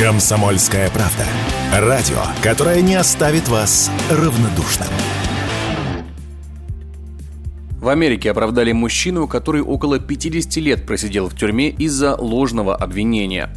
Комсомольская правда. Радио, которое не оставит вас равнодушным. В Америке оправдали мужчину, который около 50 лет просидел в тюрьме из-за ложного обвинения.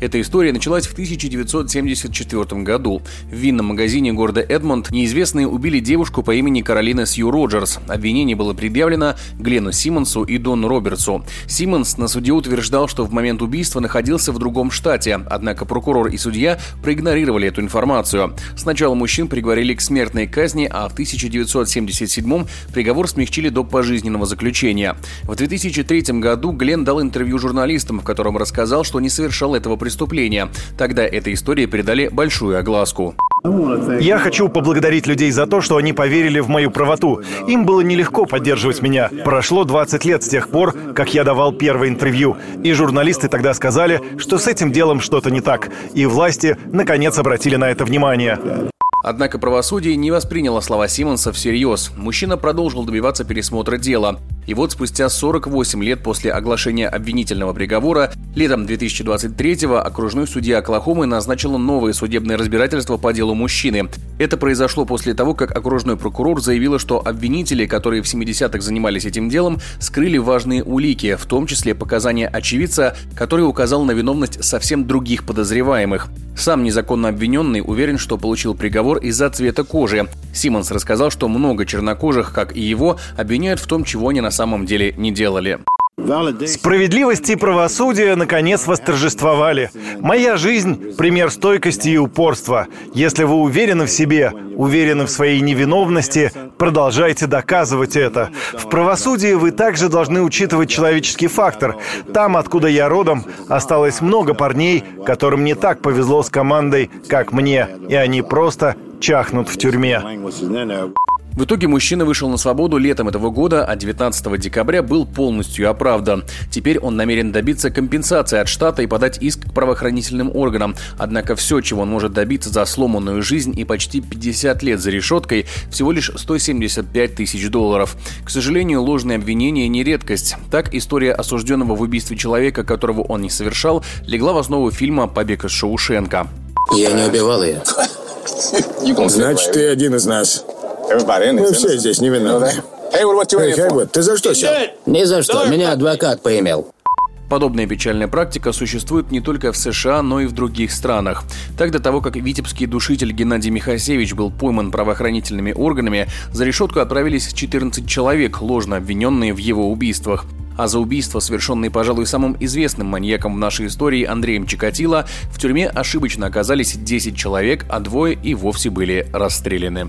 Эта история началась в 1974 году. В винном магазине города Эдмонд неизвестные убили девушку по имени Каролина Сью Роджерс. Обвинение было предъявлено Глену Симмонсу и Дону Робертсу. Симмонс на суде утверждал, что в момент убийства находился в другом штате, однако прокурор и судья проигнорировали эту информацию. Сначала мужчин приговорили к смертной казни, а в 1977 приговор смягчили до пожизненного заключения. В 2003 году Глен дал интервью журналистам, в котором рассказал, что не совершал этого преступления. Тогда этой истории придали большую огласку. Я хочу поблагодарить людей за то, что они поверили в мою правоту. Им было нелегко поддерживать меня. Прошло 20 лет с тех пор, как я давал первое интервью. И журналисты тогда сказали, что с этим делом что-то не так. И власти, наконец, обратили на это внимание. Однако правосудие не восприняло слова Симмонса всерьез. Мужчина продолжил добиваться пересмотра дела. И вот спустя 48 лет после оглашения обвинительного приговора, летом 2023-го окружной судья Оклахомы назначил новое судебное разбирательство по делу мужчины. Это произошло после того, как окружной прокурор заявила, что обвинители, которые в 70-х занимались этим делом, скрыли важные улики, в том числе показания очевидца, который указал на виновность совсем других подозреваемых. Сам незаконно обвиненный уверен, что получил приговор из-за цвета кожи. Симмонс рассказал, что много чернокожих, как и его, обвиняют в том, чего они на самом деле не делали. Справедливость и правосудие наконец восторжествовали. Моя жизнь – пример стойкости и упорства. Если вы уверены в себе, уверены в своей невиновности, продолжайте доказывать это. В правосудии вы также должны учитывать человеческий фактор. Там, откуда я родом, осталось много парней, которым не так повезло с командой, как мне, и они просто чахнут в тюрьме. В итоге мужчина вышел на свободу летом этого года, а 19 декабря был полностью оправдан. Теперь он намерен добиться компенсации от штата и подать иск к правоохранительным органам. Однако все, чего он может добиться за сломанную жизнь и почти 50 лет за решеткой, всего лишь 175 тысяч долларов. К сожалению, ложные обвинения не редкость. Так, история осужденного в убийстве человека, которого он не совершал, легла в основу фильма «Побег из Шоушенка». Я не убивал ее. Значит, ты один из нас. Мы все здесь невиновны. Эй, Хайвуд, ты за что сел? Ни за что. Меня адвокат поимел. Подобная печальная практика существует не только в США, но и в других странах. Так до того, как витебский душитель Геннадий Михасевич был пойман правоохранительными органами, за решетку отправились 14 человек, ложно обвиненные в его убийствах. А за убийство, совершенное, пожалуй, самым известным маньяком в нашей истории Андреем Чикатило, в тюрьме ошибочно оказались 10 человек, а двое и вовсе были расстреляны.